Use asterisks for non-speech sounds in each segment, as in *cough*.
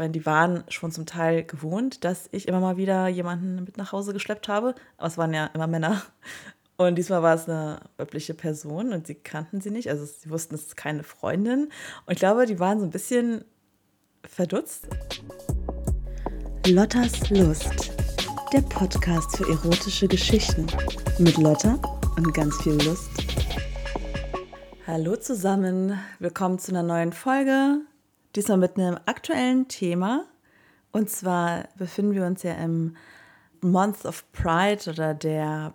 meine, die waren schon zum Teil gewohnt, dass ich immer mal wieder jemanden mit nach Hause geschleppt habe. Aber es waren ja immer Männer. Und diesmal war es eine weibliche Person und sie kannten sie nicht. Also sie wussten, es ist keine Freundin. Und ich glaube, die waren so ein bisschen verdutzt. Lottas Lust. Der Podcast für erotische Geschichten. Mit Lotta und ganz viel Lust. Hallo zusammen. Willkommen zu einer neuen Folge. Diesmal mit einem aktuellen Thema. Und zwar befinden wir uns ja im Month of Pride oder der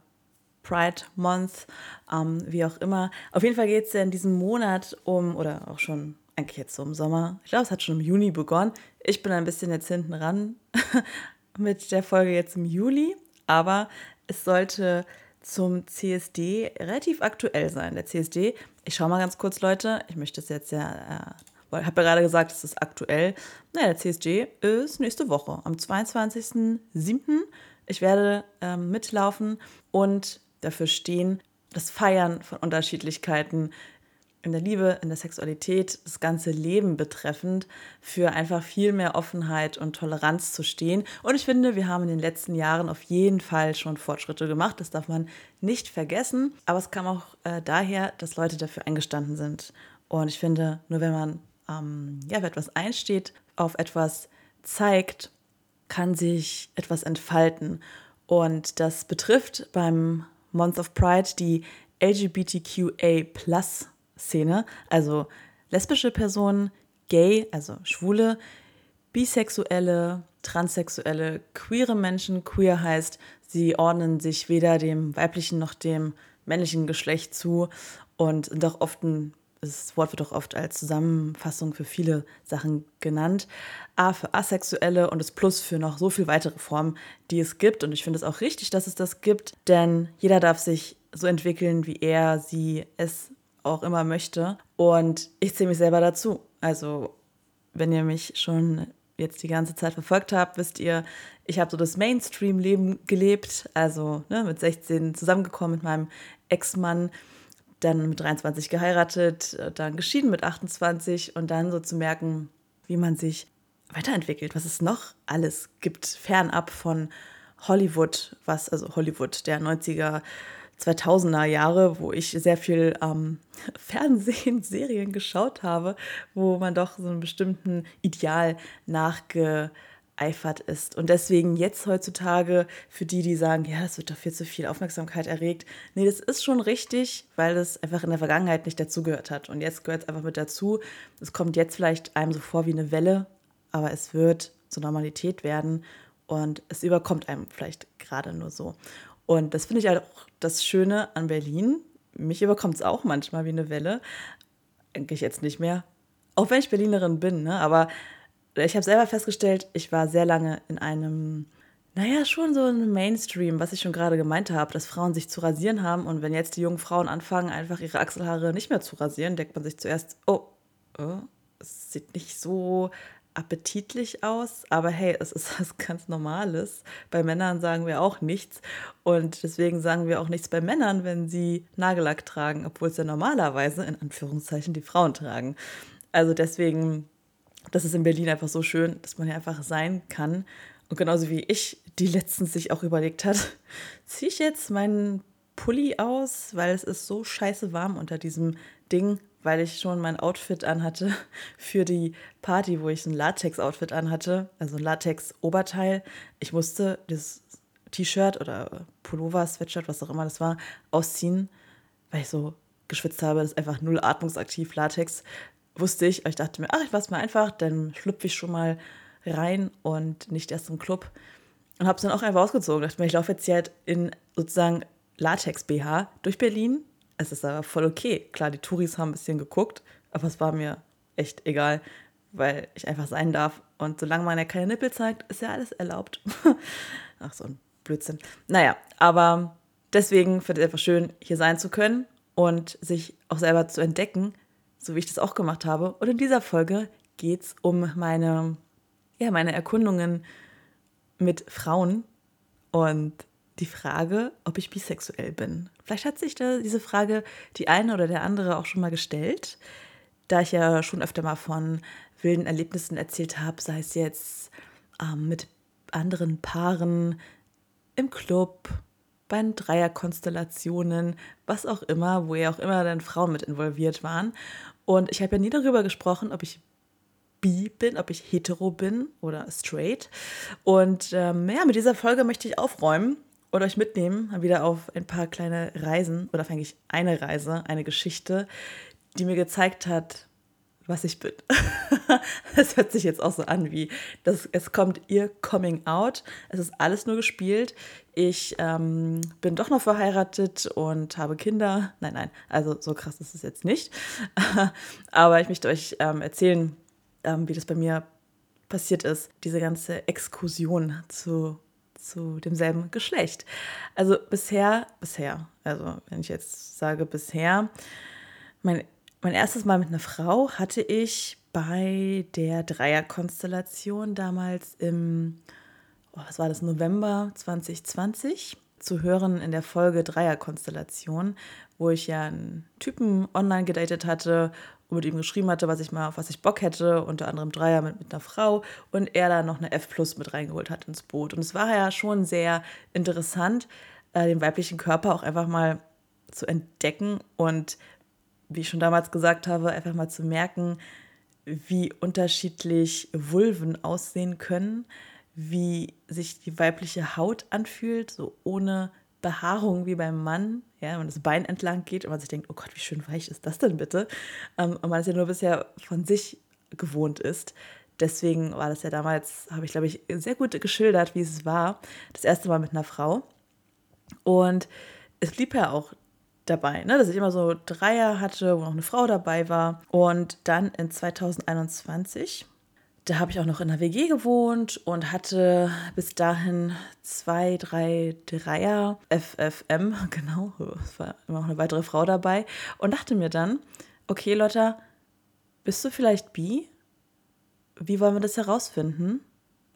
Pride Month, ähm, wie auch immer. Auf jeden Fall geht es ja in diesem Monat um, oder auch schon eigentlich jetzt so im Sommer. Ich glaube, es hat schon im Juni begonnen. Ich bin ein bisschen jetzt hinten ran *laughs* mit der Folge jetzt im Juli, aber es sollte zum CSD relativ aktuell sein. Der CSD, ich schaue mal ganz kurz, Leute, ich möchte es jetzt ja, äh, habe ja gerade gesagt, es ist aktuell. Naja, der CSD ist nächste Woche, am 22.07. Ich werde ähm, mitlaufen und dafür stehen, das Feiern von Unterschiedlichkeiten in der Liebe, in der Sexualität, das ganze Leben betreffend, für einfach viel mehr Offenheit und Toleranz zu stehen. Und ich finde, wir haben in den letzten Jahren auf jeden Fall schon Fortschritte gemacht. Das darf man nicht vergessen. Aber es kam auch äh, daher, dass Leute dafür eingestanden sind. Und ich finde, nur wenn man ähm, ja, für etwas einsteht, auf etwas zeigt, kann sich etwas entfalten. Und das betrifft beim Month of Pride die LGBTQA-Plus-Szene, also lesbische Personen, gay, also schwule, bisexuelle, transsexuelle, queere Menschen. Queer heißt, sie ordnen sich weder dem weiblichen noch dem männlichen Geschlecht zu und sind auch oft ein das Wort wird auch oft als Zusammenfassung für viele Sachen genannt. A für Asexuelle und das Plus für noch so viele weitere Formen, die es gibt. Und ich finde es auch richtig, dass es das gibt, denn jeder darf sich so entwickeln, wie er, sie es auch immer möchte. Und ich zähle mich selber dazu. Also, wenn ihr mich schon jetzt die ganze Zeit verfolgt habt, wisst ihr, ich habe so das Mainstream-Leben gelebt. Also ne, mit 16 zusammengekommen mit meinem Ex-Mann dann mit 23 geheiratet, äh, dann geschieden mit 28 und dann so zu merken, wie man sich weiterentwickelt, was es noch alles gibt, fernab von Hollywood, was, also Hollywood der 90er, 2000er Jahre, wo ich sehr viel ähm, *laughs* Fernsehen, *laughs* Serien geschaut habe, wo man doch so einem bestimmten Ideal nachge eifert ist. Und deswegen jetzt heutzutage für die, die sagen, ja, das wird doch viel zu viel Aufmerksamkeit erregt. Nee, das ist schon richtig, weil es einfach in der Vergangenheit nicht dazugehört hat. Und jetzt gehört es einfach mit dazu. Es kommt jetzt vielleicht einem so vor wie eine Welle, aber es wird zur Normalität werden und es überkommt einem vielleicht gerade nur so. Und das finde ich halt auch das Schöne an Berlin. Mich überkommt es auch manchmal wie eine Welle. Eigentlich jetzt nicht mehr. Auch wenn ich Berlinerin bin, ne? aber ich habe selber festgestellt, ich war sehr lange in einem, naja, schon so ein Mainstream, was ich schon gerade gemeint habe, dass Frauen sich zu rasieren haben. Und wenn jetzt die jungen Frauen anfangen, einfach ihre Achselhaare nicht mehr zu rasieren, denkt man sich zuerst, oh, oh es sieht nicht so appetitlich aus, aber hey, es ist *laughs* was ganz Normales. Bei Männern sagen wir auch nichts und deswegen sagen wir auch nichts bei Männern, wenn sie Nagellack tragen, obwohl es ja normalerweise in Anführungszeichen die Frauen tragen. Also deswegen das ist in Berlin einfach so schön, dass man hier einfach sein kann. Und genauso wie ich, die letztens sich auch überlegt hat, *laughs* ziehe ich jetzt meinen Pulli aus, weil es ist so scheiße warm unter diesem Ding, weil ich schon mein Outfit anhatte *laughs* für die Party, wo ich ein Latex-Outfit anhatte, also ein Latex-Oberteil. Ich musste das T-Shirt oder Pullover, Sweatshirt, was auch immer das war, ausziehen, weil ich so geschwitzt habe. Das ist einfach null atmungsaktiv Latex wusste ich, ich dachte mir, ach, ich lasse mal einfach, dann schlüpfe ich schon mal rein und nicht erst im Club. Und habe es dann auch einfach ausgezogen. Dachte mir, ich laufe jetzt hier halt in sozusagen Latex-BH durch Berlin. Es ist aber voll okay. Klar, die Touris haben ein bisschen geguckt, aber es war mir echt egal, weil ich einfach sein darf. Und solange man ja keine Nippel zeigt, ist ja alles erlaubt. *laughs* Ach, so ein Blödsinn. Naja, aber deswegen finde ich es einfach schön, hier sein zu können und sich auch selber zu entdecken, so wie ich das auch gemacht habe. Und in dieser Folge geht es um meine, ja, meine Erkundungen mit Frauen und die Frage, ob ich bisexuell bin. Vielleicht hat sich da diese Frage die eine oder der andere auch schon mal gestellt, da ich ja schon öfter mal von wilden Erlebnissen erzählt habe, sei es jetzt ähm, mit anderen Paaren im Club, bei Dreierkonstellationen, was auch immer, wo ja auch immer dann Frauen mit involviert waren. Und ich habe ja nie darüber gesprochen, ob ich bi bin, ob ich hetero bin oder straight. Und ähm, ja, mit dieser Folge möchte ich aufräumen und euch mitnehmen, wieder auf ein paar kleine Reisen oder eigentlich eine Reise, eine Geschichte, die mir gezeigt hat, was ich bin. *laughs* das hört sich jetzt auch so an wie, das, es kommt ihr Coming Out. Es ist alles nur gespielt. Ich ähm, bin doch noch verheiratet und habe Kinder. Nein, nein, also so krass ist es jetzt nicht. *laughs* Aber ich möchte euch ähm, erzählen, ähm, wie das bei mir passiert ist, diese ganze Exkursion zu, zu demselben Geschlecht. Also bisher, bisher, also wenn ich jetzt sage bisher, mein mein erstes Mal mit einer Frau hatte ich bei der Dreierkonstellation damals im, oh, was war das, November 2020 zu hören in der Folge Dreierkonstellation, wo ich ja einen Typen online gedatet hatte und mit ihm geschrieben hatte, was ich mal, auf was ich Bock hätte, unter anderem Dreier mit, mit einer Frau und er da noch eine F Plus mit reingeholt hat ins Boot. Und es war ja schon sehr interessant, äh, den weiblichen Körper auch einfach mal zu entdecken und wie ich schon damals gesagt habe, einfach mal zu merken, wie unterschiedlich Vulven aussehen können, wie sich die weibliche Haut anfühlt, so ohne Behaarung wie beim Mann, ja, wenn das Bein entlang geht und man sich denkt, oh Gott, wie schön weich ist das denn bitte? Ähm, und man es ja nur bisher von sich gewohnt ist. Deswegen war das ja damals, habe ich glaube ich sehr gut geschildert, wie es war, das erste Mal mit einer Frau. Und es blieb ja auch dabei, ne? dass ich immer so Dreier hatte, wo noch eine Frau dabei war. Und dann in 2021, da habe ich auch noch in der WG gewohnt und hatte bis dahin zwei, drei Dreier, FFM, *laughs* genau, es war immer noch eine weitere Frau dabei. Und dachte mir dann, okay Lotta, bist du vielleicht bi? Wie wollen wir das herausfinden?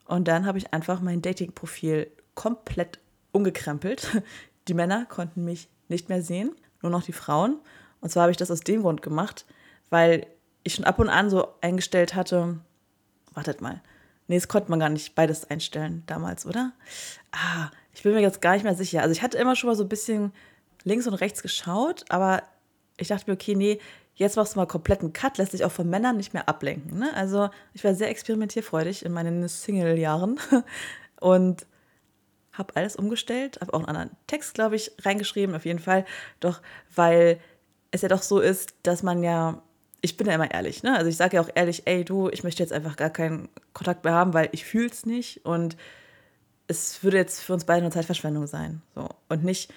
Und dann habe ich einfach mein Dating-Profil komplett umgekrempelt. *laughs* Die Männer konnten mich nicht mehr sehen, nur noch die Frauen. Und zwar habe ich das aus dem Grund gemacht, weil ich schon ab und an so eingestellt hatte, wartet mal, nee, das konnte man gar nicht beides einstellen damals, oder? Ah, ich bin mir jetzt gar nicht mehr sicher. Also ich hatte immer schon mal so ein bisschen links und rechts geschaut, aber ich dachte mir, okay, nee, jetzt machst du mal kompletten Cut, lässt sich auch von Männern nicht mehr ablenken. Ne? Also ich war sehr experimentierfreudig in meinen Single-Jahren *laughs* und habe alles umgestellt, habe auch einen anderen Text, glaube ich, reingeschrieben, auf jeden Fall. Doch, weil es ja doch so ist, dass man ja, ich bin ja immer ehrlich, ne? Also ich sage ja auch ehrlich, ey du, ich möchte jetzt einfach gar keinen Kontakt mehr haben, weil ich fühle es nicht und es würde jetzt für uns beide eine Zeitverschwendung sein. So. Und nicht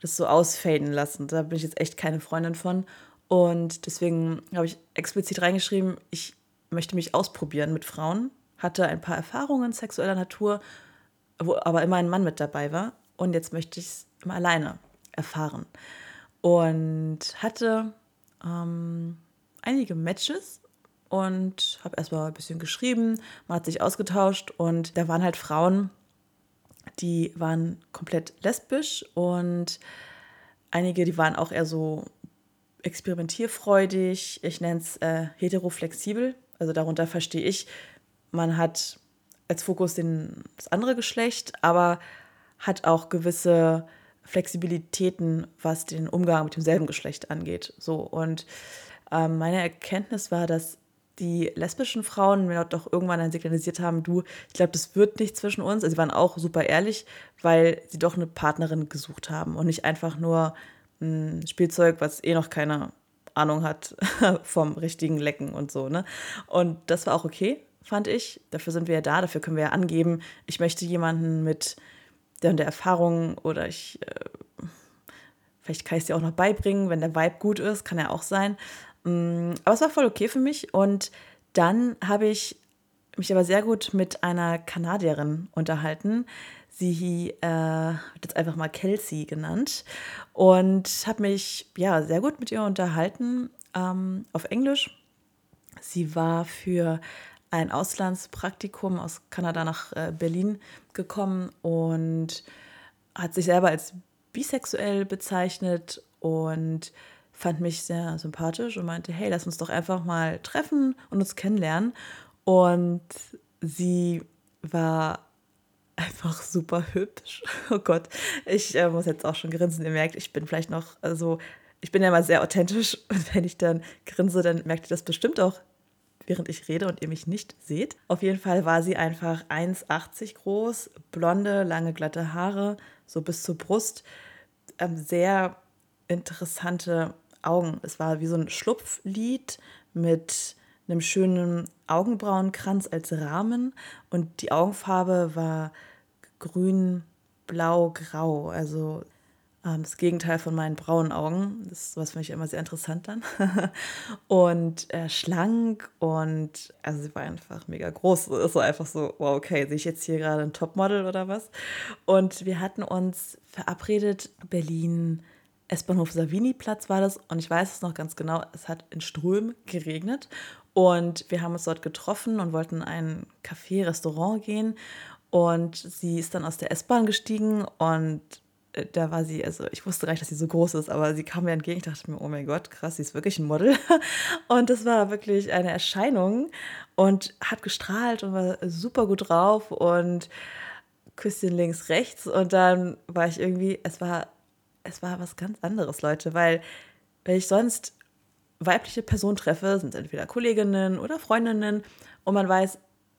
das so ausfaden lassen. Da bin ich jetzt echt keine Freundin von. Und deswegen habe ich explizit reingeschrieben, ich möchte mich ausprobieren mit Frauen, hatte ein paar Erfahrungen sexueller Natur wo aber immer ein Mann mit dabei war. Und jetzt möchte ich es immer alleine erfahren. Und hatte ähm, einige Matches und habe erstmal ein bisschen geschrieben, man hat sich ausgetauscht und da waren halt Frauen, die waren komplett lesbisch und einige, die waren auch eher so experimentierfreudig, ich nenne es äh, heteroflexibel, also darunter verstehe ich, man hat als Fokus den, das andere Geschlecht, aber hat auch gewisse Flexibilitäten, was den Umgang mit demselben Geschlecht angeht. So und ähm, meine Erkenntnis war, dass die lesbischen Frauen mir doch irgendwann dann signalisiert haben, du, ich glaube, das wird nicht zwischen uns. Also sie waren auch super ehrlich, weil sie doch eine Partnerin gesucht haben und nicht einfach nur ein Spielzeug, was eh noch keine Ahnung hat *laughs* vom richtigen Lecken und so. Ne? Und das war auch okay fand ich. Dafür sind wir ja da, dafür können wir ja angeben, ich möchte jemanden mit der und der Erfahrung oder ich, äh, vielleicht kann ich es dir auch noch beibringen, wenn der Vibe gut ist, kann er auch sein. Mm, aber es war voll okay für mich und dann habe ich mich aber sehr gut mit einer Kanadierin unterhalten. Sie äh, wird jetzt einfach mal Kelsey genannt und habe mich ja sehr gut mit ihr unterhalten ähm, auf Englisch. Sie war für ein Auslandspraktikum aus Kanada nach äh, Berlin gekommen und hat sich selber als bisexuell bezeichnet und fand mich sehr sympathisch und meinte, hey, lass uns doch einfach mal treffen und uns kennenlernen. Und sie war *laughs* einfach super hübsch. *laughs* Oh Gott, ich äh, muss jetzt auch schon grinsen. Ihr merkt, ich bin vielleicht noch, also ich bin ja mal sehr authentisch *laughs* und wenn ich dann grinse, dann merkt ihr das bestimmt auch, während ich rede und ihr mich nicht seht. Auf jeden Fall war sie einfach 1,80 groß, blonde, lange, glatte Haare, so bis zur Brust, ähm, sehr interessante Augen. Es war wie so ein Schlupflied mit einem schönen Augenbrauenkranz als Rahmen und die Augenfarbe war grün, blau, grau. Also das Gegenteil von meinen braunen Augen. Das was finde ich immer sehr interessant dann. *laughs* und äh, schlank und also sie war einfach mega groß. Es war einfach so, wow, okay, sehe ich jetzt hier gerade ein Topmodel oder was? Und wir hatten uns verabredet, Berlin S-Bahnhof Savini-Platz war das und ich weiß es noch ganz genau, es hat in Strömen geregnet und wir haben uns dort getroffen und wollten in ein Café, Restaurant gehen und sie ist dann aus der S-Bahn gestiegen und da war sie, also ich wusste gar nicht, dass sie so groß ist, aber sie kam mir entgegen. Ich dachte mir, oh mein Gott, krass, sie ist wirklich ein Model. *laughs* Und das war wirklich eine Erscheinung und hat gestrahlt und war super gut drauf und Küsschen links, rechts. Und dann war ich irgendwie, es war es war was ganz anderes, Leute, weil wenn ich sonst weibliche Personen treffe, sind es entweder Kolleginnen oder Freundinnen und man weiß,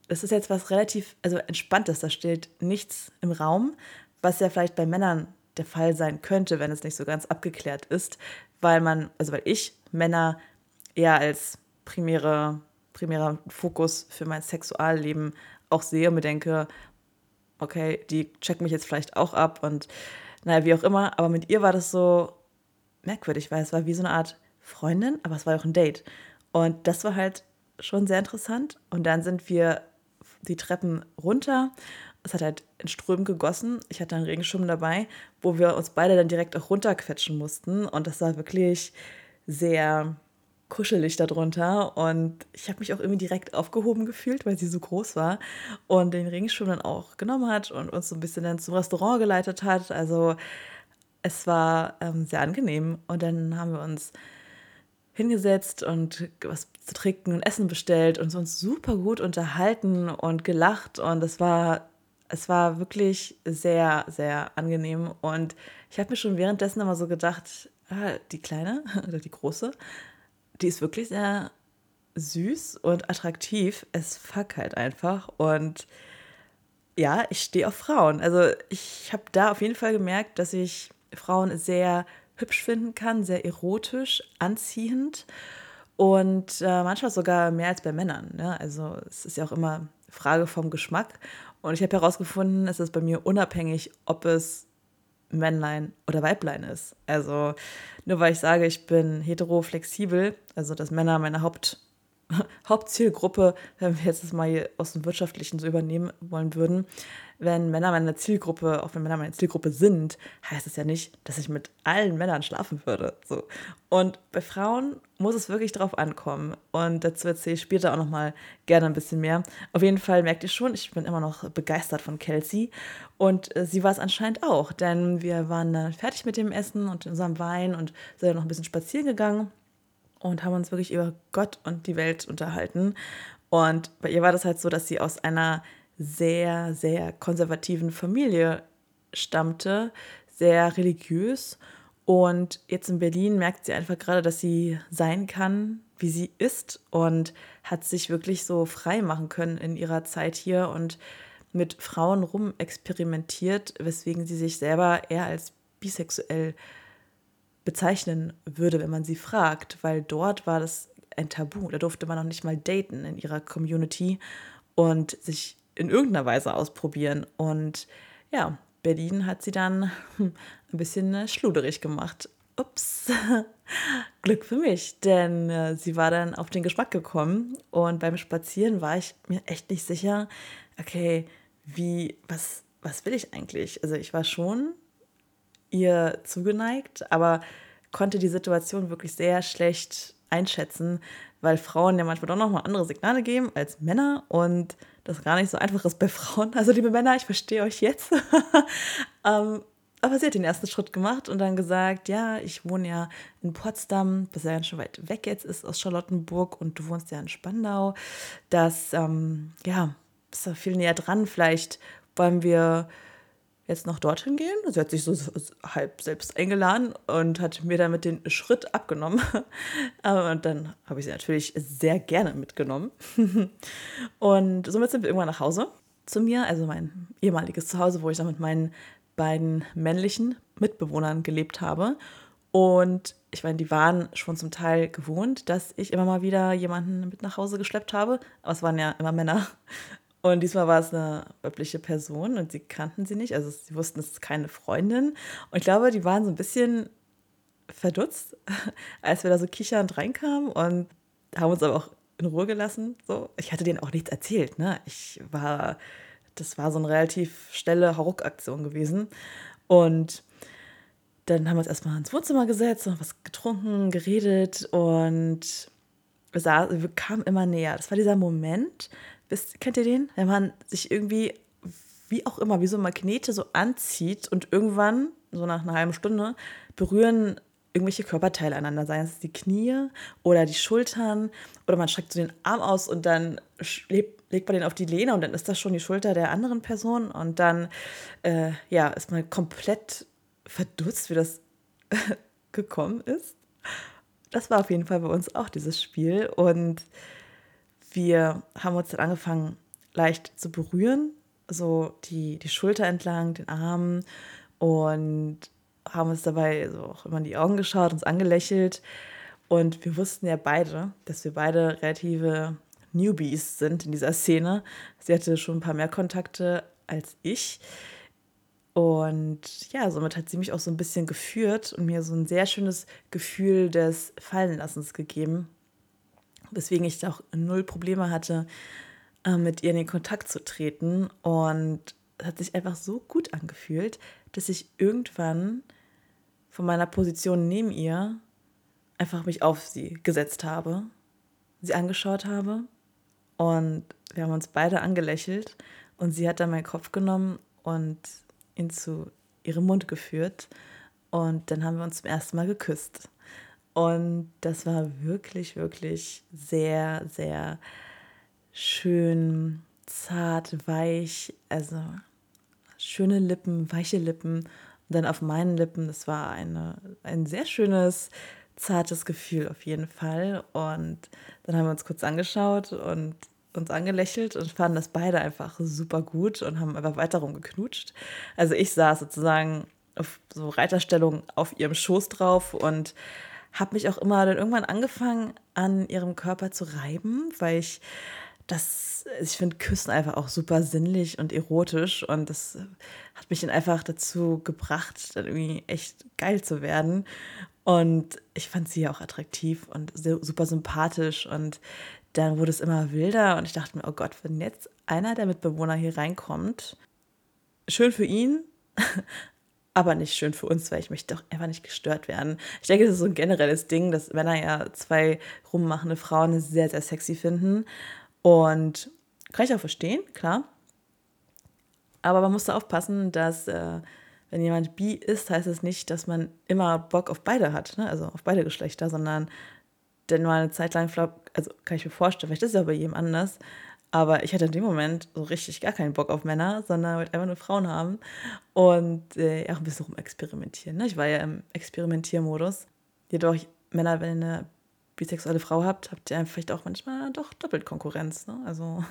es ist jetzt was relativ, also entspanntes, da steht nichts im Raum, was ja vielleicht bei Männern der Fall sein könnte, wenn es nicht so ganz abgeklärt ist, weil man, also weil ich Männer eher als primäre, primärer Fokus für mein Sexualleben auch sehe und mir denke, okay, die checken mich jetzt vielleicht auch ab und naja, wie auch immer, aber mit ihr war das so merkwürdig, weil es war wie so eine Art Freundin, aber es war auch ein Date. Und das war halt schon sehr interessant. Und dann sind wir die Treppen runter. Es hat halt in Strömen gegossen. Ich hatte einen Regenschirm dabei, wo wir uns beide dann direkt auch runterquetschen mussten. Und das war wirklich sehr kuschelig darunter und ich habe mich auch irgendwie direkt aufgehoben gefühlt, weil sie so groß war und den Regenschirm dann auch genommen hat und uns so ein bisschen dann zum Restaurant geleitet hat. Also es war ähm, sehr angenehm und dann haben wir uns hingesetzt und was zu trinken und Essen bestellt und uns super gut unterhalten und gelacht und es war es war wirklich sehr sehr angenehm und ich habe mir schon währenddessen immer so gedacht, ah, die kleine *laughs* oder die große die ist wirklich sehr süß und attraktiv. Es fuck halt einfach. Und ja, ich stehe auf Frauen. Also ich habe da auf jeden Fall gemerkt, dass ich Frauen sehr hübsch finden kann, sehr erotisch, anziehend und äh, manchmal sogar mehr als bei Männern. Ne? Also es ist ja auch immer Frage vom Geschmack. Und ich habe herausgefunden, es ist bei mir unabhängig, ob es Männlein oder Weiblein ist. Also nur weil ich sage, ich bin hetero-flexibel, also dass Männer meine Haupt, *laughs* Hauptzielgruppe, wenn wir jetzt das mal aus dem Wirtschaftlichen so übernehmen wollen würden, wenn Männer meine Zielgruppe, auch wenn Männer meine Zielgruppe sind, heißt es ja nicht, dass ich mit allen Männern schlafen würde. So. Und bei Frauen muss es wirklich drauf ankommen. Und dazu erzähle ich später auch nochmal gerne ein bisschen mehr. Auf jeden Fall merkt ihr schon, ich bin immer noch begeistert von Kelsey. Und äh, sie war es anscheinend auch, denn wir waren dann fertig mit dem Essen und unserem Wein und sind dann noch ein bisschen spazieren gegangen und haben uns wirklich über Gott und die Welt unterhalten. Und bei ihr war das halt so, dass sie aus einer sehr, sehr konservativen Familie stammte, sehr religiös. Und jetzt in Berlin merkt sie einfach gerade, dass sie sein kann, wie sie ist und hat sich wirklich so frei machen können in ihrer Zeit hier und mit Frauen rum experimentiert, weswegen sie sich selber eher als bisexuell bezeichnen würde, wenn man sie fragt, weil dort war das ein Tabu. Da durfte man noch nicht mal daten in ihrer Community und sich in irgendeiner Weise ausprobieren. Und ja, Berlin hat sie dann *laughs* ein bisschen äh, schluderig gemacht. Ups, *laughs* Glück für mich, denn äh, sie war dann auf den Geschmack gekommen und beim Spazieren war ich mir echt nicht sicher, okay, wie, was, was will ich eigentlich? Also ich war schon ihr zugeneigt, aber konnte die Situation wirklich sehr schlecht einschätzen, weil Frauen ja manchmal doch nochmal andere Signale geben als Männer und das gar nicht so einfach ist bei Frauen. Also liebe Männer, ich verstehe euch jetzt. *laughs* ähm, aber sie hat den ersten Schritt gemacht und dann gesagt, ja, ich wohne ja in Potsdam, was ja ganz schön weit weg jetzt ist aus Charlottenburg und du wohnst ja in Spandau. Das, ähm, ja, ist da viel näher dran. Vielleicht wollen wir jetzt noch dorthin gehen. Sie hat sich so halb selbst eingeladen und hat mir damit den Schritt abgenommen. *laughs* und dann habe ich sie natürlich sehr gerne mitgenommen. *laughs* und somit sind wir irgendwann nach Hause zu mir, also mein ehemaliges Zuhause, wo ich dann mit meinen beiden männlichen Mitbewohnern gelebt habe. Und ich meine, die waren schon zum Teil gewohnt, dass ich immer mal wieder jemanden mit nach Hause geschleppt habe. Aber es waren ja immer Männer. Und diesmal war es eine weibliche Person und sie kannten sie nicht. Also sie wussten, es ist keine Freundin. Und ich glaube, die waren so ein bisschen verdutzt, *laughs* als wir da so kichernd reinkamen und haben uns aber auch in Ruhe gelassen. So. Ich hatte denen auch nichts erzählt. Ne? Ich war, das war so eine relativ schnelle Hauruck-Aktion gewesen. Und dann haben wir uns erstmal ins Wohnzimmer gesetzt und was getrunken, geredet und wir, saßen, wir kamen immer näher. Das war dieser Moment, Wisst, kennt ihr den? Wenn man sich irgendwie, wie auch immer, wie so Magnete so anzieht und irgendwann, so nach einer halben Stunde, berühren irgendwelche Körperteile aneinander, seien es die Knie oder die Schultern oder man streckt so den Arm aus und dann legt man den auf die Lehne und dann ist das schon die Schulter der anderen Person und dann äh, ja, ist man komplett verdutzt, wie das *laughs* gekommen ist. Das war auf jeden Fall bei uns auch dieses Spiel und wir haben uns dann angefangen, leicht zu berühren, so die, die Schulter entlang, den Arm und haben uns dabei so auch immer in die Augen geschaut, uns angelächelt. Und wir wussten ja beide, dass wir beide relative Newbies sind in dieser Szene. Sie hatte schon ein paar mehr Kontakte als ich. Und ja, somit hat sie mich auch so ein bisschen geführt und mir so ein sehr schönes Gefühl des Fallenlassens gegeben weswegen ich auch null Probleme hatte, äh, mit ihr in den Kontakt zu treten. Und es hat sich einfach so gut angefühlt, dass ich irgendwann von meiner Position neben ihr einfach mich auf sie gesetzt habe, sie angeschaut habe und wir haben uns beide angelächelt und sie hat dann meinen Kopf genommen und ihn zu ihrem Mund geführt und dann haben wir uns zum ersten Mal geküsst. Und das war wirklich, wirklich sehr, sehr schön, zart, weich. Also schöne Lippen, weiche Lippen. Und dann auf meinen Lippen, das war eine, ein sehr schönes, zartes Gefühl auf jeden Fall. Und dann haben wir uns kurz angeschaut und uns angelächelt und fanden das beide einfach super gut und haben einfach weiter rumgeknutscht. Also ich saß sozusagen auf so Reiterstellung auf ihrem Schoß drauf und habe mich auch immer dann irgendwann angefangen, an ihrem Körper zu reiben, weil ich das, ich finde Küssen einfach auch super sinnlich und erotisch und das hat mich dann einfach dazu gebracht, dann irgendwie echt geil zu werden. Und ich fand sie auch attraktiv und super sympathisch und dann wurde es immer wilder und ich dachte mir, oh Gott, wenn jetzt einer der Mitbewohner hier reinkommt, schön für ihn, aber nicht schön für uns, weil ich möchte doch einfach nicht gestört werden. Ich denke, das ist so ein generelles Ding, dass Männer ja zwei rummachende Frauen sehr, sehr sexy finden. Und kann ich auch verstehen, klar. Aber man muss da aufpassen, dass äh, wenn jemand bi ist, heißt es nicht, dass man immer Bock auf beide hat, ne? also auf beide Geschlechter, sondern denn mal eine Zeit lang, also kann ich mir vorstellen, vielleicht ist es ja bei jedem anders, aber ich hatte in dem Moment so richtig gar keinen Bock auf Männer, sondern wollte einfach nur Frauen haben und äh, auch ein bisschen rumexperimentieren. Ne? Ich war ja im Experimentiermodus. Jedoch, Männer, wenn ihr eine bisexuelle Frau habt, habt ihr vielleicht auch manchmal doch doppelt Konkurrenz. Ne? Also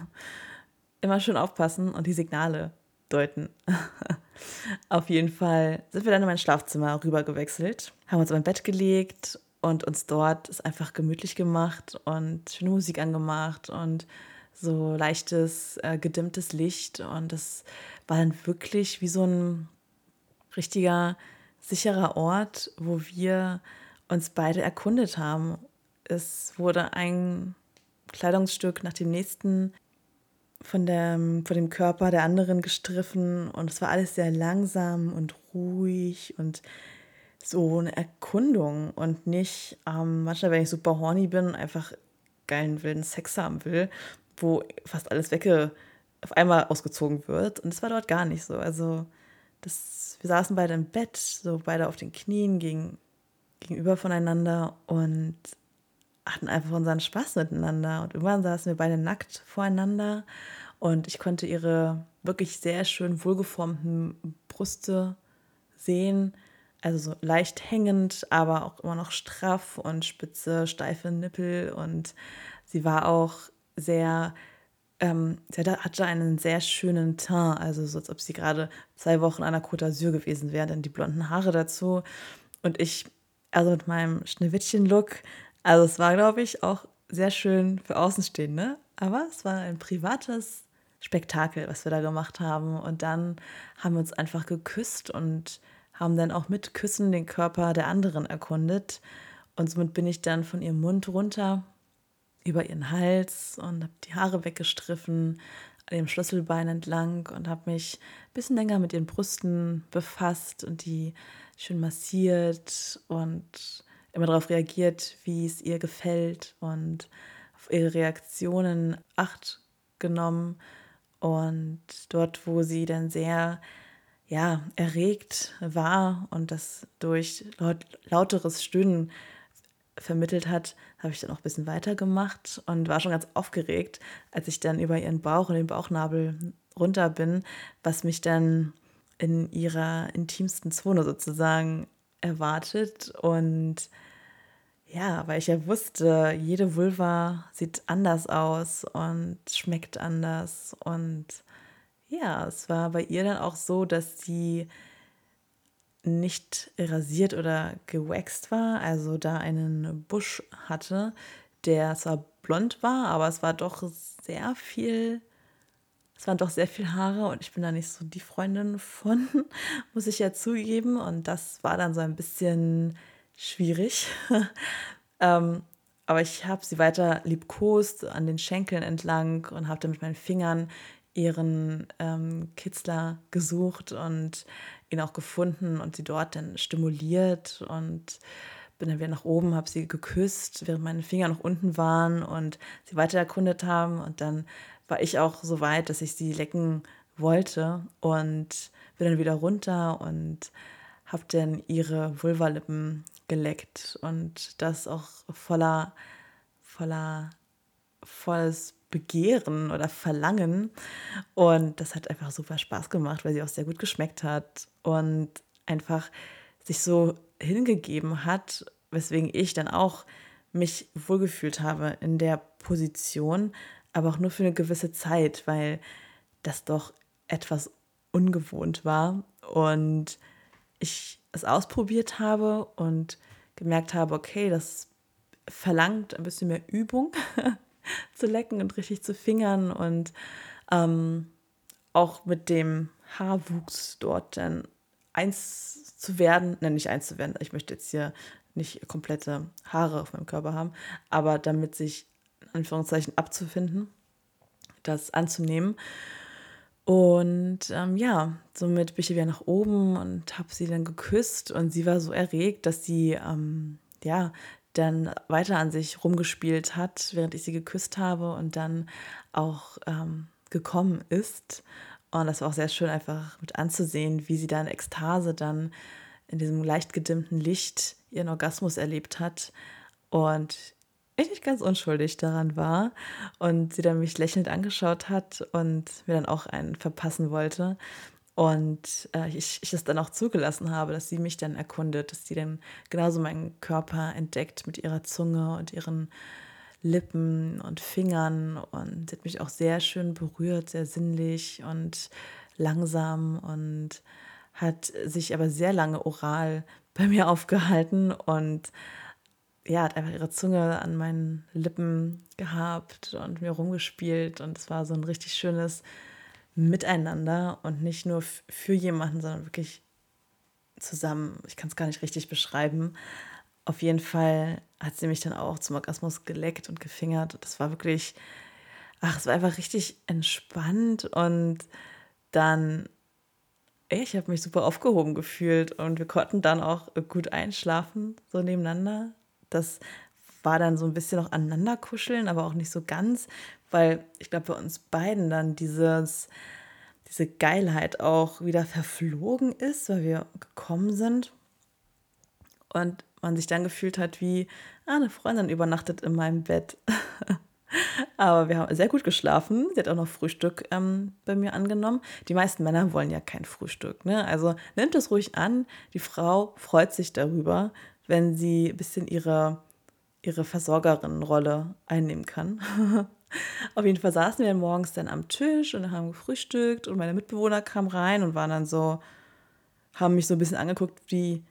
*laughs* immer schön aufpassen und die Signale deuten. *laughs* auf jeden Fall sind wir dann in mein Schlafzimmer rüber gewechselt, haben uns in mein Bett gelegt und uns dort ist einfach gemütlich gemacht und schöne Musik angemacht und so leichtes, äh, gedimmtes Licht. Und das war dann wirklich wie so ein richtiger, sicherer Ort, wo wir uns beide erkundet haben. Es wurde ein Kleidungsstück nach dem nächsten von dem, von dem Körper der anderen gestriffen und es war alles sehr langsam und ruhig und so eine Erkundung und nicht, ähm, manchmal, wenn ich super horny bin einfach geilen wilden Sex haben will, wo fast alles wegge auf einmal ausgezogen wird. Und es war dort gar nicht so. Also das, wir saßen beide im Bett, so beide auf den Knien gegen, gegenüber voneinander und hatten einfach unseren Spaß miteinander. Und irgendwann saßen wir beide nackt voreinander und ich konnte ihre wirklich sehr schön wohlgeformten Brüste sehen. Also so leicht hängend, aber auch immer noch straff und spitze, steife Nippel. Und sie war auch sehr, ähm, sie hatte einen sehr schönen Teint, also so als ob sie gerade zwei Wochen an der Côte d'Azur gewesen wäre, denn die blonden Haare dazu. Und ich, also mit meinem Schneewittchen-Look, also es war, glaube ich, auch sehr schön für Außenstehende, aber es war ein privates Spektakel, was wir da gemacht haben. Und dann haben wir uns einfach geküsst und haben dann auch mit Küssen den Körper der anderen erkundet. Und somit bin ich dann von ihrem Mund runter über ihren Hals und habe die Haare weggestriffen, an ihrem Schlüsselbein entlang und habe mich ein bisschen länger mit ihren Brüsten befasst und die schön massiert und immer darauf reagiert, wie es ihr gefällt und auf ihre Reaktionen acht genommen. Und dort, wo sie dann sehr ja, erregt war und das durch laut, lauteres Stöhnen vermittelt hat, habe ich dann auch ein bisschen weitergemacht und war schon ganz aufgeregt, als ich dann über ihren Bauch und den Bauchnabel runter bin, was mich dann in ihrer intimsten Zone sozusagen erwartet. Und ja, weil ich ja wusste, jede Vulva sieht anders aus und schmeckt anders. Und ja, es war bei ihr dann auch so, dass sie nicht rasiert oder gewaxt war, also da einen Busch hatte, der zwar blond war, aber es war doch sehr viel, es waren doch sehr viel Haare und ich bin da nicht so die Freundin von, *laughs* muss ich ja zugeben. Und das war dann so ein bisschen schwierig. *laughs* ähm, aber ich habe sie weiter liebkost an den Schenkeln entlang und habe dann mit meinen Fingern ihren ähm, Kitzler gesucht und ihn auch gefunden und sie dort dann stimuliert und bin dann wieder nach oben, habe sie geküsst, während meine Finger noch unten waren und sie weiter erkundet haben. Und dann war ich auch so weit, dass ich sie lecken wollte und bin dann wieder runter und habe dann ihre Vulvalippen geleckt und das auch voller, voller, volles Begehren oder Verlangen. Und das hat einfach super Spaß gemacht, weil sie auch sehr gut geschmeckt hat und einfach sich so hingegeben hat, weswegen ich dann auch mich wohlgefühlt habe in der Position, aber auch nur für eine gewisse Zeit, weil das doch etwas ungewohnt war und ich es ausprobiert habe und gemerkt habe, okay, das verlangt ein bisschen mehr Übung *laughs* zu lecken und richtig zu fingern und ähm, auch mit dem Haarwuchs dort dann eins zu werden, nein, nicht eins zu werden, ich möchte jetzt hier nicht komplette Haare auf meinem Körper haben, aber damit sich in Anführungszeichen abzufinden, das anzunehmen. Und ähm, ja, somit bin ich wieder nach oben und habe sie dann geküsst und sie war so erregt, dass sie ähm, ja dann weiter an sich rumgespielt hat, während ich sie geküsst habe und dann auch ähm, gekommen ist. Und das war auch sehr schön, einfach mit anzusehen, wie sie dann Ekstase dann in diesem leicht gedimmten Licht ihren Orgasmus erlebt hat. Und ich nicht ganz unschuldig daran war und sie dann mich lächelnd angeschaut hat und mir dann auch einen verpassen wollte. Und äh, ich, ich es dann auch zugelassen habe, dass sie mich dann erkundet, dass sie dann genauso meinen Körper entdeckt mit ihrer Zunge und ihren Lippen und Fingern. Und sie hat mich auch sehr schön berührt, sehr sinnlich und langsam und hat sich aber sehr lange oral bei mir *laughs* aufgehalten und ja, hat einfach ihre Zunge an meinen Lippen gehabt und mir rumgespielt. Und es war so ein richtig schönes miteinander und nicht nur für jemanden, sondern wirklich zusammen. Ich kann es gar nicht richtig beschreiben. Auf jeden Fall hat sie mich dann auch zum Orgasmus geleckt und gefingert. Das war wirklich, ach, es war einfach richtig entspannt. Und dann, ich habe mich super aufgehoben gefühlt und wir konnten dann auch gut einschlafen, so nebeneinander. Das war dann so ein bisschen noch aneinander kuscheln, aber auch nicht so ganz, weil ich glaube, bei uns beiden dann dieses, diese Geilheit auch wieder verflogen ist, weil wir gekommen sind und man sich dann gefühlt hat wie, ah, eine Freundin übernachtet in meinem Bett. *laughs* Aber wir haben sehr gut geschlafen. Sie hat auch noch Frühstück ähm, bei mir angenommen. Die meisten Männer wollen ja kein Frühstück. Ne? Also nimmt es ruhig an. Die Frau freut sich darüber, wenn sie ein bisschen ihre, ihre Versorgerinnenrolle einnehmen kann. *laughs* Auf jeden Fall saßen wir morgens dann am Tisch und haben gefrühstückt und meine Mitbewohner kamen rein und waren dann so, haben mich so ein bisschen angeguckt wie,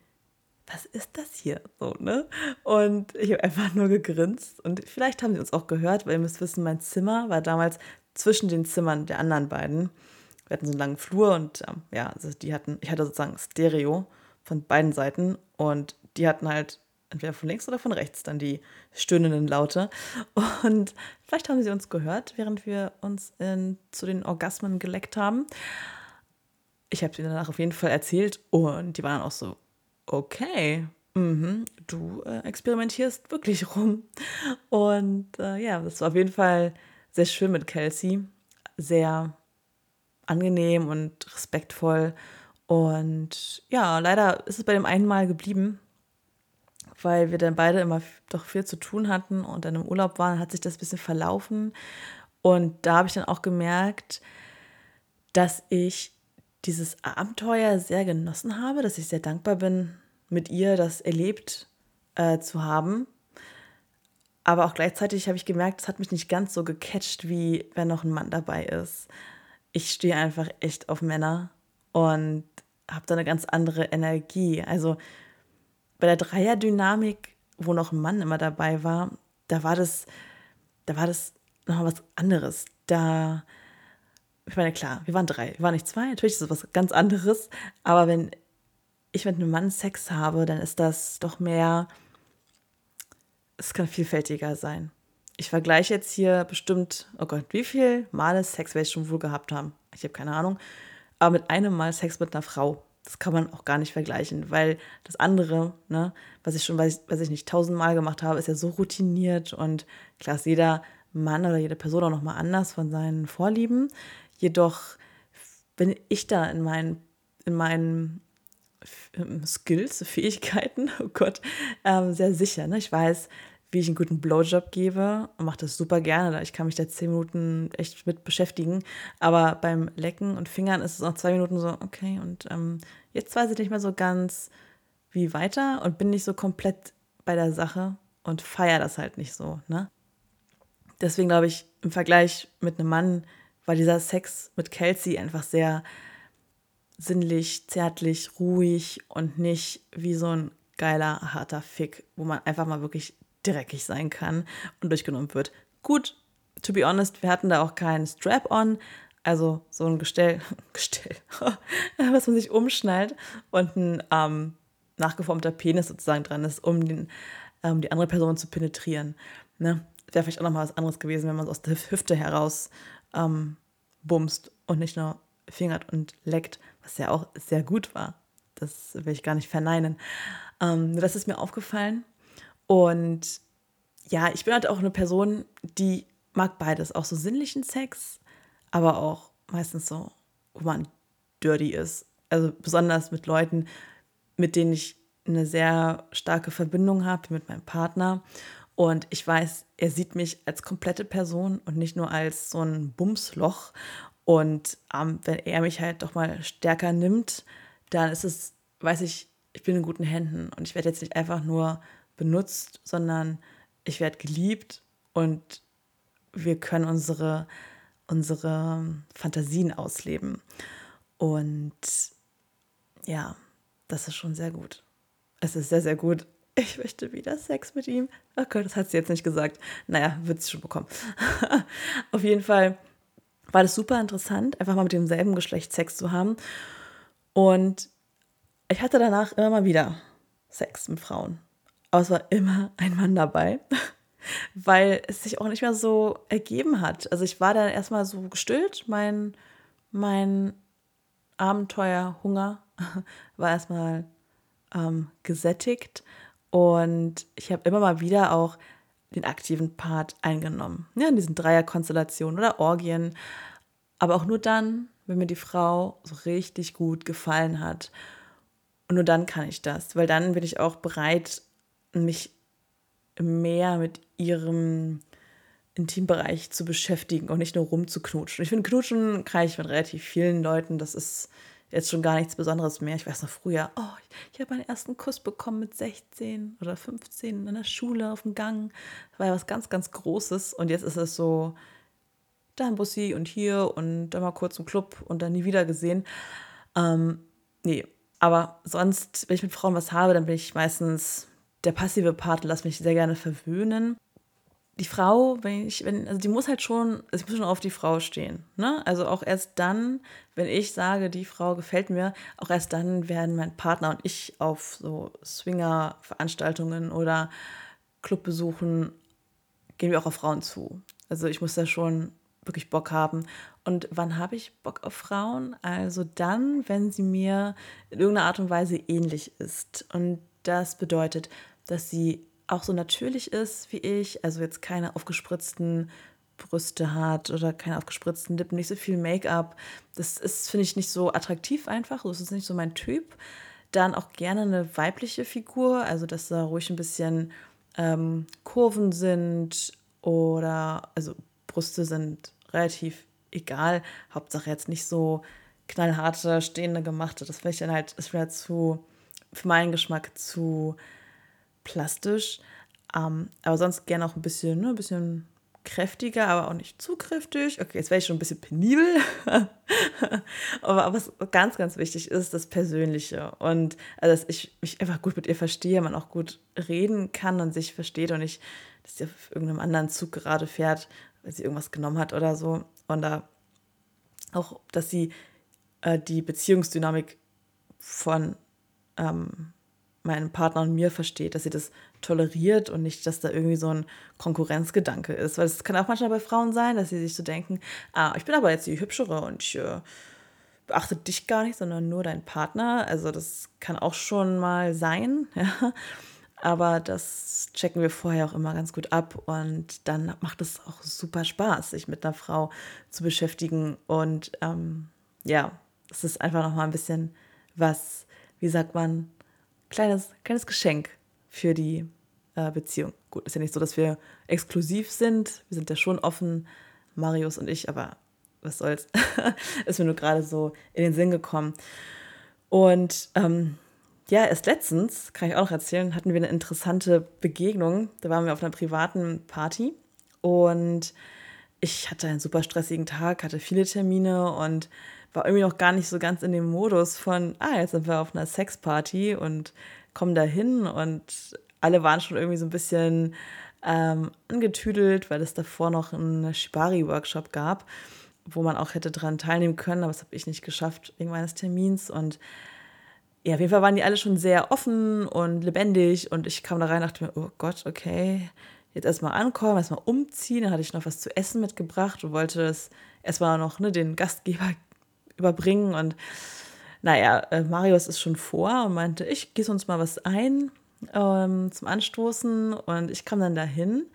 was ist das hier? So, ne? Und ich habe einfach nur gegrinst. Und vielleicht haben sie uns auch gehört, weil ihr müsst wissen, mein Zimmer war damals zwischen den Zimmern der anderen beiden. Wir hatten so einen langen Flur und ähm, ja, also die hatten, ich hatte sozusagen Stereo von beiden Seiten und die hatten halt entweder von links oder von rechts dann die stöhnenden Laute. Und vielleicht haben sie uns gehört, während wir uns in, zu den Orgasmen geleckt haben. Ich habe sie danach auf jeden Fall erzählt und die waren auch so, okay, mhm, du äh, experimentierst wirklich rum. Und äh, ja, das war auf jeden Fall sehr schön mit Kelsey. Sehr angenehm und respektvoll. Und ja, leider ist es bei dem einen Mal geblieben, weil wir dann beide immer doch viel zu tun hatten und dann im Urlaub waren, hat sich das ein bisschen verlaufen. Und da habe ich dann auch gemerkt, dass ich dieses Abenteuer sehr genossen habe, dass ich sehr dankbar bin, mit ihr das erlebt äh, zu haben. Aber auch gleichzeitig habe ich gemerkt, es hat mich nicht ganz so gecatcht, wie wenn noch ein Mann dabei ist. Ich stehe einfach echt auf Männer und habe da eine ganz andere Energie. Also bei der Dreierdynamik, wo noch ein Mann immer dabei war, da war das, da war das nochmal was anderes. Da ich meine, klar, wir waren drei, wir waren nicht zwei, natürlich ist das was ganz anderes, aber wenn ich mit einem Mann Sex habe, dann ist das doch mehr, es kann vielfältiger sein. Ich vergleiche jetzt hier bestimmt, oh Gott, wie viel Male Sex werde ich schon wohl gehabt haben? Ich habe keine Ahnung. Aber mit einem Mal Sex mit einer Frau, das kann man auch gar nicht vergleichen, weil das andere, ne, was ich schon, weiß, was ich nicht tausendmal gemacht habe, ist ja so routiniert und klar ist jeder Mann oder jede Person auch nochmal anders von seinen Vorlieben. Jedoch bin ich da in meinen, in meinen ähm, Skills, Fähigkeiten, *laughs* oh Gott, ähm, sehr sicher. Ne? Ich weiß, wie ich einen guten Blowjob gebe und mache das super gerne. Ich kann mich da zehn Minuten echt mit beschäftigen. Aber beim Lecken und Fingern ist es auch zwei Minuten so, okay, und ähm, jetzt weiß ich nicht mehr so ganz, wie weiter und bin nicht so komplett bei der Sache und feiere das halt nicht so. Ne? Deswegen glaube ich, im Vergleich mit einem Mann war dieser Sex mit Kelsey einfach sehr sinnlich, zärtlich, ruhig und nicht wie so ein geiler, harter Fick, wo man einfach mal wirklich dreckig sein kann und durchgenommen wird. Gut, to be honest, wir hatten da auch keinen Strap-on, also so ein Gestell, *laughs* Gestell, *laughs* was man sich umschnallt und ein ähm, nachgeformter Penis sozusagen dran ist, um den, ähm, die andere Person zu penetrieren. Ne? Wäre vielleicht auch nochmal was anderes gewesen, wenn man es aus der Hüfte heraus ähm, bumst und nicht nur fingert und leckt, was ja auch sehr gut war. Das will ich gar nicht verneinen. Ähm, das ist mir aufgefallen. Und ja, ich bin halt auch eine Person, die mag beides. Auch so sinnlichen Sex, aber auch meistens so, wo man dirty ist. Also besonders mit Leuten, mit denen ich eine sehr starke Verbindung habe, mit meinem Partner. Und ich weiß, er sieht mich als komplette Person und nicht nur als so ein Bumsloch. Und ähm, wenn er mich halt doch mal stärker nimmt, dann ist es, weiß ich, ich bin in guten Händen und ich werde jetzt nicht einfach nur benutzt, sondern ich werde geliebt und wir können unsere, unsere Fantasien ausleben. Und ja, das ist schon sehr gut. Es ist sehr, sehr gut ich möchte wieder Sex mit ihm. Oh Gott, das hat sie jetzt nicht gesagt. Naja, wird sie schon bekommen. *laughs* Auf jeden Fall war das super interessant, einfach mal mit demselben Geschlecht Sex zu haben. Und ich hatte danach immer mal wieder Sex mit Frauen. Aber es war immer ein Mann dabei, *laughs* weil es sich auch nicht mehr so ergeben hat. Also ich war dann erstmal so gestillt, mein, mein Abenteuerhunger *laughs* war erstmal ähm, gesättigt und ich habe immer mal wieder auch den aktiven Part eingenommen. Ja, in diesen Dreierkonstellationen oder Orgien. Aber auch nur dann, wenn mir die Frau so richtig gut gefallen hat. Und nur dann kann ich das, weil dann bin ich auch bereit, mich mehr mit ihrem Intimbereich zu beschäftigen und nicht nur rumzuknutschen. Ich finde, knutschen kann ich mit relativ vielen Leuten. Das ist jetzt schon gar nichts Besonderes mehr. Ich weiß noch früher, oh, ich habe meinen ersten Kuss bekommen mit 16 oder 15 in der Schule auf dem Gang. Das war ja was ganz, ganz Großes. Und jetzt ist es so, da ein Bussi und hier und dann mal kurz im Club und dann nie wieder gesehen. Ähm, nee, aber sonst, wenn ich mit Frauen was habe, dann bin ich meistens der passive Part, lass mich sehr gerne verwöhnen die Frau, wenn ich, wenn, also die muss halt schon, es muss schon auf die Frau stehen. Ne? Also auch erst dann, wenn ich sage, die Frau gefällt mir, auch erst dann werden mein Partner und ich auf so Swinger-Veranstaltungen oder Clubbesuchen gehen wir auch auf Frauen zu. Also ich muss da schon wirklich Bock haben. Und wann habe ich Bock auf Frauen? Also dann, wenn sie mir in irgendeiner Art und Weise ähnlich ist. Und das bedeutet, dass sie auch so natürlich ist wie ich, also jetzt keine aufgespritzten Brüste hat oder keine aufgespritzten Lippen, nicht so viel Make-up. Das ist, finde ich, nicht so attraktiv einfach. Das ist nicht so mein Typ. Dann auch gerne eine weibliche Figur, also dass da ruhig ein bisschen ähm, Kurven sind oder, also Brüste sind relativ egal. Hauptsache jetzt nicht so knallharte, stehende, gemachte. Das finde ich dann halt, ist mir zu, für meinen Geschmack zu plastisch. Ähm, aber sonst gerne auch ein bisschen, ne, ein bisschen kräftiger, aber auch nicht zu kräftig. Okay, jetzt wäre ich schon ein bisschen penibel. *laughs* aber was ganz, ganz wichtig ist, das Persönliche. Und also, dass ich mich einfach gut mit ihr verstehe, man auch gut reden kann und sich versteht und nicht, dass sie auf irgendeinem anderen Zug gerade fährt, weil sie irgendwas genommen hat oder so. Und da auch, dass sie äh, die Beziehungsdynamik von ähm, meinen Partner und mir versteht, dass sie das toleriert und nicht, dass da irgendwie so ein Konkurrenzgedanke ist. Weil es kann auch manchmal bei Frauen sein, dass sie sich so denken, ah, ich bin aber jetzt die Hübschere und ich äh, beachte dich gar nicht, sondern nur deinen Partner. Also das kann auch schon mal sein, *laughs* ja. Aber das checken wir vorher auch immer ganz gut ab und dann macht es auch super Spaß, sich mit einer Frau zu beschäftigen. Und ähm, ja, es ist einfach nochmal ein bisschen was, wie sagt man, kleines, kleines Geschenk für die äh, Beziehung. Gut, ist ja nicht so, dass wir exklusiv sind. Wir sind ja schon offen, Marius und ich, aber was soll's. *laughs* ist mir nur gerade so in den Sinn gekommen. Und ähm, ja, erst letztens, kann ich auch noch erzählen, hatten wir eine interessante Begegnung. Da waren wir auf einer privaten Party und ich hatte einen super stressigen Tag, hatte viele Termine und war irgendwie noch gar nicht so ganz in dem Modus von, ah, jetzt sind wir auf einer Sexparty und kommen da hin und alle waren schon irgendwie so ein bisschen ähm, angetüdelt, weil es davor noch einen Shibari-Workshop gab, wo man auch hätte dran teilnehmen können, aber das habe ich nicht geschafft wegen meines Termins und ja, auf jeden Fall waren die alle schon sehr offen und lebendig und ich kam da rein und dachte mir, oh Gott, okay, jetzt erstmal ankommen, erstmal umziehen, dann hatte ich noch was zu essen mitgebracht und wollte das erstmal noch ne, den Gastgeber überbringen. Und naja, äh, Marius ist schon vor und meinte, ich gieße uns mal was ein ähm, zum Anstoßen. Und ich kam dann dahin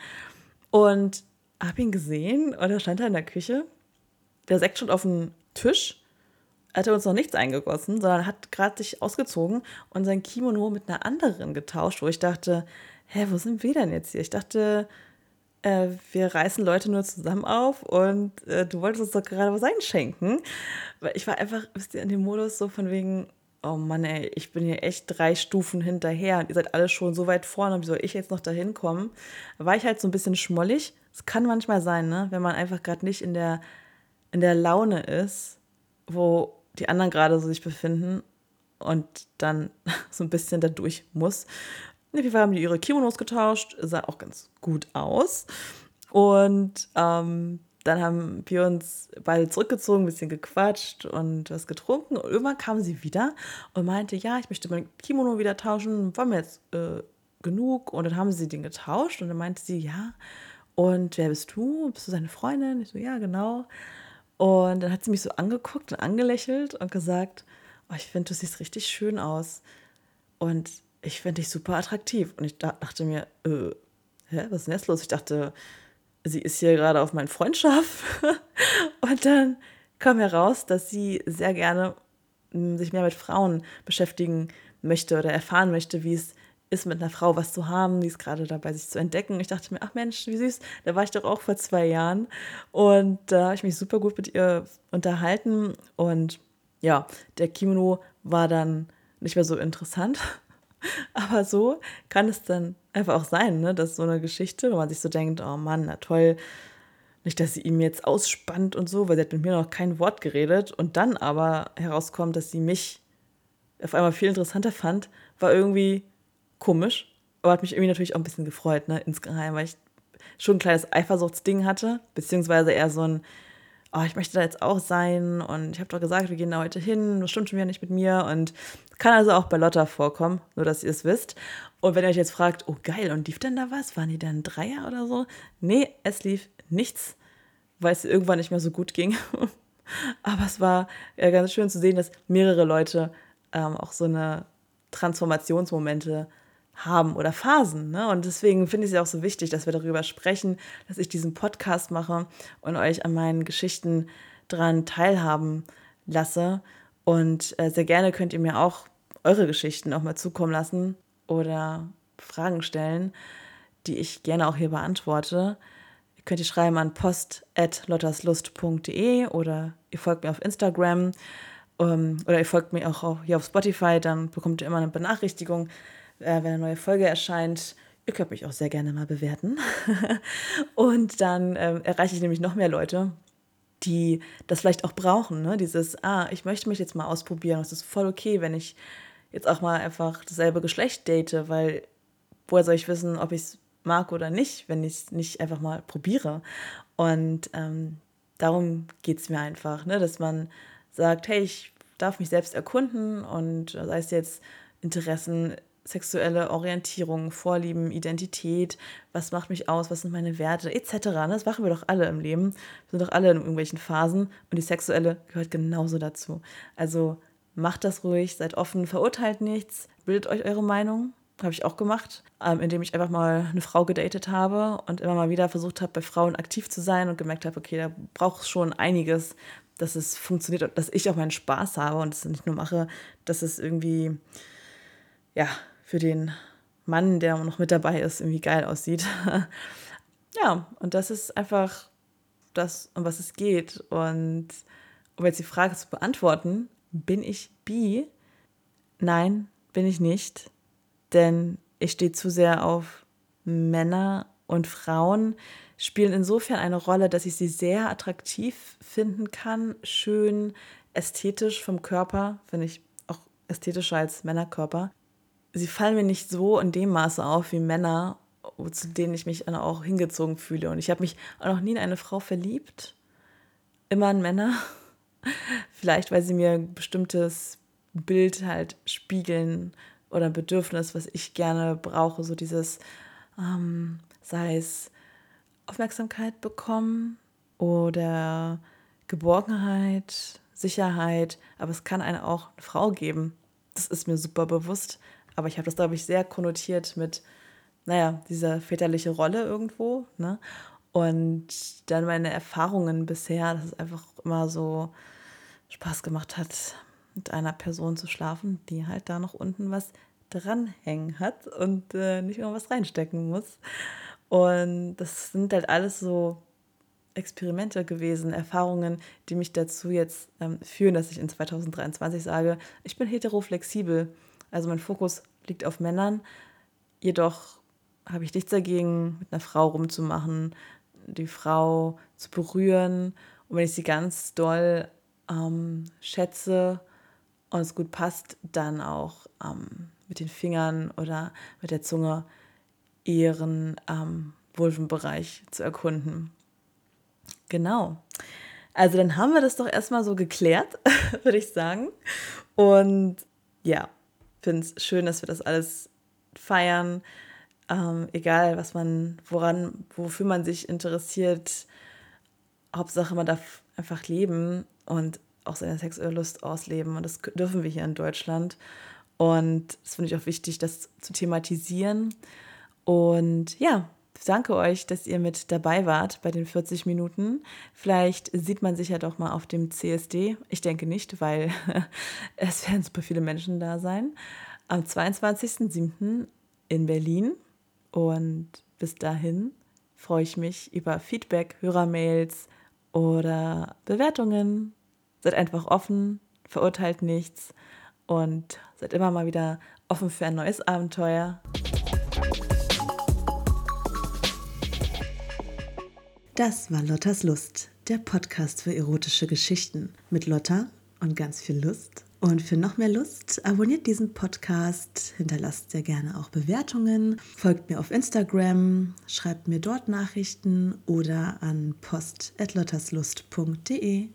und habe ihn gesehen und er stand da in der Küche. Der Sekt stand auf dem Tisch. Er hatte uns noch nichts eingegossen, sondern hat gerade sich ausgezogen und sein Kimono mit einer anderen getauscht, wo ich dachte, hä, wo sind wir denn jetzt hier? Ich dachte, äh, wir reißen Leute nur zusammen auf und äh, du wolltest uns doch gerade was einschenken. Weil ich war einfach, in dem Modus so von wegen, oh Mann, ey, ich bin hier echt drei Stufen hinterher und ihr seid alle schon so weit vorne, wie soll ich jetzt noch da hinkommen? War ich halt so ein bisschen schmollig. Es kann manchmal sein, ne, wenn man einfach gerade nicht in der, in der Laune ist, wo die anderen gerade so sich befinden und dann *laughs* so ein bisschen da durch muss. Fall haben die ihre Kimonos getauscht, sah auch ganz gut aus. Und ähm, dann haben wir uns beide zurückgezogen, ein bisschen gequatscht und was getrunken. Und irgendwann kam sie wieder und meinte, ja, ich möchte mein Kimono wieder tauschen. War mir jetzt äh, genug? Und dann haben sie den getauscht und dann meinte sie, ja. Und wer bist du? Bist du seine Freundin? Ich so, ja, genau. Und dann hat sie mich so angeguckt und angelächelt und gesagt, oh, ich finde, du siehst richtig schön aus. Und ich finde dich super attraktiv. Und ich dachte mir, äh, hä, was ist denn jetzt los? Ich dachte, sie ist hier gerade auf meinen Freundschaft. *laughs* und dann kam heraus, dass sie sehr gerne hm, sich mehr mit Frauen beschäftigen möchte oder erfahren möchte, wie es ist, mit einer Frau was zu haben, die ist gerade dabei, sich zu entdecken. Ich dachte mir, ach Mensch, wie süß, da war ich doch auch vor zwei Jahren. Und da habe ich mich super gut mit ihr unterhalten. Und ja, der Kimono war dann nicht mehr so interessant. *laughs* Aber so kann es dann einfach auch sein, ne? dass so eine Geschichte, wo man sich so denkt, oh Mann, na toll, nicht, dass sie ihm jetzt ausspannt und so, weil sie hat mit mir noch kein Wort geredet und dann aber herauskommt, dass sie mich auf einmal viel interessanter fand, war irgendwie komisch, aber hat mich irgendwie natürlich auch ein bisschen gefreut, ne, insgeheim, weil ich schon ein kleines Eifersuchtsding hatte, beziehungsweise eher so ein, oh, ich möchte da jetzt auch sein und ich habe doch gesagt, wir gehen da heute hin, das stimmt schon wieder nicht mit mir und kann also auch bei Lotta vorkommen, nur dass ihr es wisst. Und wenn ihr euch jetzt fragt, oh geil, und lief denn da was? Waren die dann Dreier oder so? Nee, es lief nichts, weil es irgendwann nicht mehr so gut ging. *laughs* Aber es war ja ganz schön zu sehen, dass mehrere Leute ähm, auch so eine Transformationsmomente haben oder Phasen. Ne? Und deswegen finde ich es auch so wichtig, dass wir darüber sprechen, dass ich diesen Podcast mache und euch an meinen Geschichten dran teilhaben lasse. Und äh, sehr gerne könnt ihr mir auch eure Geschichten auch mal zukommen lassen oder Fragen stellen, die ich gerne auch hier beantworte. Ihr könnt ihr schreiben an post.lotterslust.de oder ihr folgt mir auf Instagram ähm, oder ihr folgt mir auch hier auf Spotify, dann bekommt ihr immer eine Benachrichtigung, wenn eine neue Folge erscheint. Ihr könnt mich auch sehr gerne mal bewerten. *laughs* und dann ähm, erreiche ich nämlich noch mehr Leute, die das vielleicht auch brauchen. Ne? Dieses, ah, ich möchte mich jetzt mal ausprobieren. Es ist voll okay, wenn ich jetzt auch mal einfach dasselbe Geschlecht date, weil woher soll ich wissen, ob ich es mag oder nicht, wenn ich es nicht einfach mal probiere. Und ähm, darum geht es mir einfach, ne? dass man sagt, hey, ich darf mich selbst erkunden und sei es jetzt Interessen, sexuelle Orientierung, Vorlieben, Identität, was macht mich aus, was sind meine Werte, etc. Ne? Das machen wir doch alle im Leben. Wir sind doch alle in irgendwelchen Phasen und die sexuelle gehört genauso dazu. Also macht das ruhig, seid offen, verurteilt nichts, bildet euch eure Meinung. Habe ich auch gemacht, ähm, indem ich einfach mal eine Frau gedatet habe und immer mal wieder versucht habe, bei Frauen aktiv zu sein und gemerkt habe, okay, da braucht es schon einiges, dass es funktioniert und dass ich auch meinen Spaß habe und es nicht nur mache, dass es irgendwie, ja, für den Mann, der noch mit dabei ist, irgendwie geil aussieht. *laughs* ja, und das ist einfach das, um was es geht. Und um jetzt die Frage zu beantworten, bin ich bi? Nein, bin ich nicht. Denn ich stehe zu sehr auf Männer und Frauen spielen insofern eine Rolle, dass ich sie sehr attraktiv finden kann, schön, ästhetisch vom Körper, finde ich auch ästhetischer als Männerkörper. Sie fallen mir nicht so in dem Maße auf wie Männer, zu denen ich mich auch hingezogen fühle. Und ich habe mich auch noch nie in eine Frau verliebt, immer in Männer. *laughs* Vielleicht, weil sie mir ein bestimmtes Bild halt spiegeln oder ein Bedürfnis, was ich gerne brauche. So dieses, ähm, sei es Aufmerksamkeit bekommen oder Geborgenheit, Sicherheit. Aber es kann eine auch eine Frau geben. Das ist mir super bewusst. Aber ich habe das, glaube ich, sehr konnotiert mit, naja, dieser väterliche Rolle irgendwo. Ne? Und dann meine Erfahrungen bisher, dass es einfach immer so Spaß gemacht hat, mit einer Person zu schlafen, die halt da noch unten was dranhängen hat und äh, nicht irgendwas reinstecken muss. Und das sind halt alles so Experimente gewesen, Erfahrungen, die mich dazu jetzt ähm, führen, dass ich in 2023 sage, ich bin heteroflexibel. Also mein Fokus liegt auf Männern. Jedoch habe ich nichts dagegen, mit einer Frau rumzumachen, die Frau zu berühren. Und wenn ich sie ganz doll ähm, schätze und es gut passt, dann auch ähm, mit den Fingern oder mit der Zunge ihren ähm, Vulvenbereich zu erkunden. Genau. Also dann haben wir das doch erstmal so geklärt, *laughs* würde ich sagen. Und ja, finde es schön, dass wir das alles feiern. Ähm, egal, was man, woran, wofür man sich interessiert. Hauptsache, man darf einfach leben und auch seine sexuelle Lust ausleben. Und das dürfen wir hier in Deutschland. Und das finde ich auch wichtig, das zu thematisieren. Und ja, danke euch, dass ihr mit dabei wart bei den 40 Minuten. Vielleicht sieht man sich ja doch mal auf dem CSD. Ich denke nicht, weil *laughs* es werden super viele Menschen da sein. Am 22.07. in Berlin. Und bis dahin freue ich mich über Feedback, Hörermails oder Bewertungen. Seid einfach offen, verurteilt nichts und seid immer mal wieder offen für ein neues Abenteuer. Das war Lottas Lust, der Podcast für erotische Geschichten mit Lotta und ganz viel Lust. Und für noch mehr Lust, abonniert diesen Podcast, hinterlasst sehr gerne auch Bewertungen, folgt mir auf Instagram, schreibt mir dort Nachrichten oder an post.lotterslust.de.